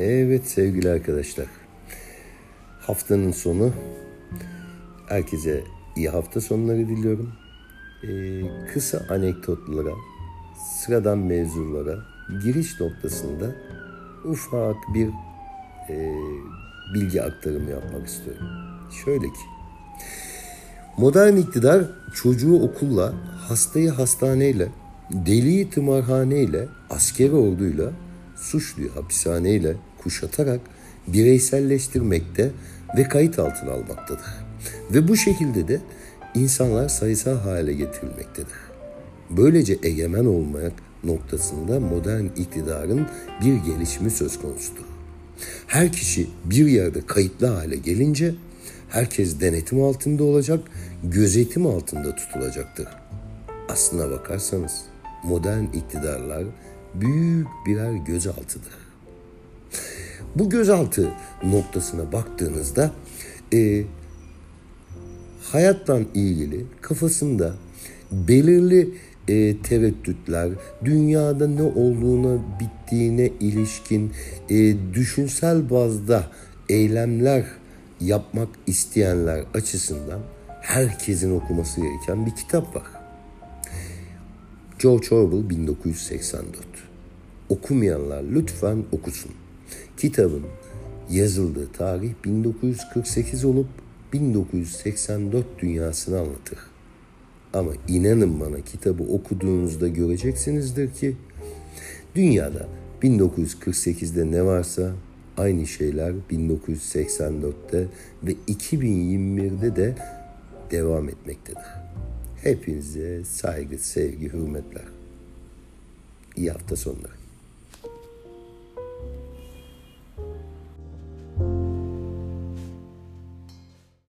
Evet sevgili arkadaşlar. Haftanın sonu. Herkese iyi hafta sonları diliyorum. Ee, kısa anekdotlara, sıradan mevzulara giriş noktasında ufak bir e, bilgi aktarımı yapmak istiyorum. Şöyle ki, modern iktidar çocuğu okulla, hastayı hastaneyle, deliyi tımarhaneyle, askeri orduyla, suçluyu hapishaneyle kuşatarak bireyselleştirmekte ve kayıt altına almaktadır. Ve bu şekilde de insanlar sayısal hale getirilmektedir. Böylece egemen olmak noktasında modern iktidarın bir gelişimi söz konusudur. Her kişi bir yerde kayıtlı hale gelince herkes denetim altında olacak, gözetim altında tutulacaktır. Aslına bakarsanız modern iktidarlar büyük birer gözaltıdır. Bu gözaltı noktasına baktığınızda e, hayatla ilgili kafasında belirli e, tereddütler, dünyada ne olduğuna, bittiğine ilişkin e, düşünsel bazda eylemler yapmak isteyenler açısından herkesin okuması gereken bir kitap var. George Orwell 1984. Okumayanlar lütfen okusun. Kitabın yazıldığı tarih 1948 olup 1984 dünyasını anlatır. Ama inanın bana kitabı okuduğunuzda göreceksinizdir ki dünyada 1948'de ne varsa aynı şeyler 1984'te ve 2021'de de devam etmektedir. Hepinize saygı, sevgi, hürmetler. İyi hafta sonları.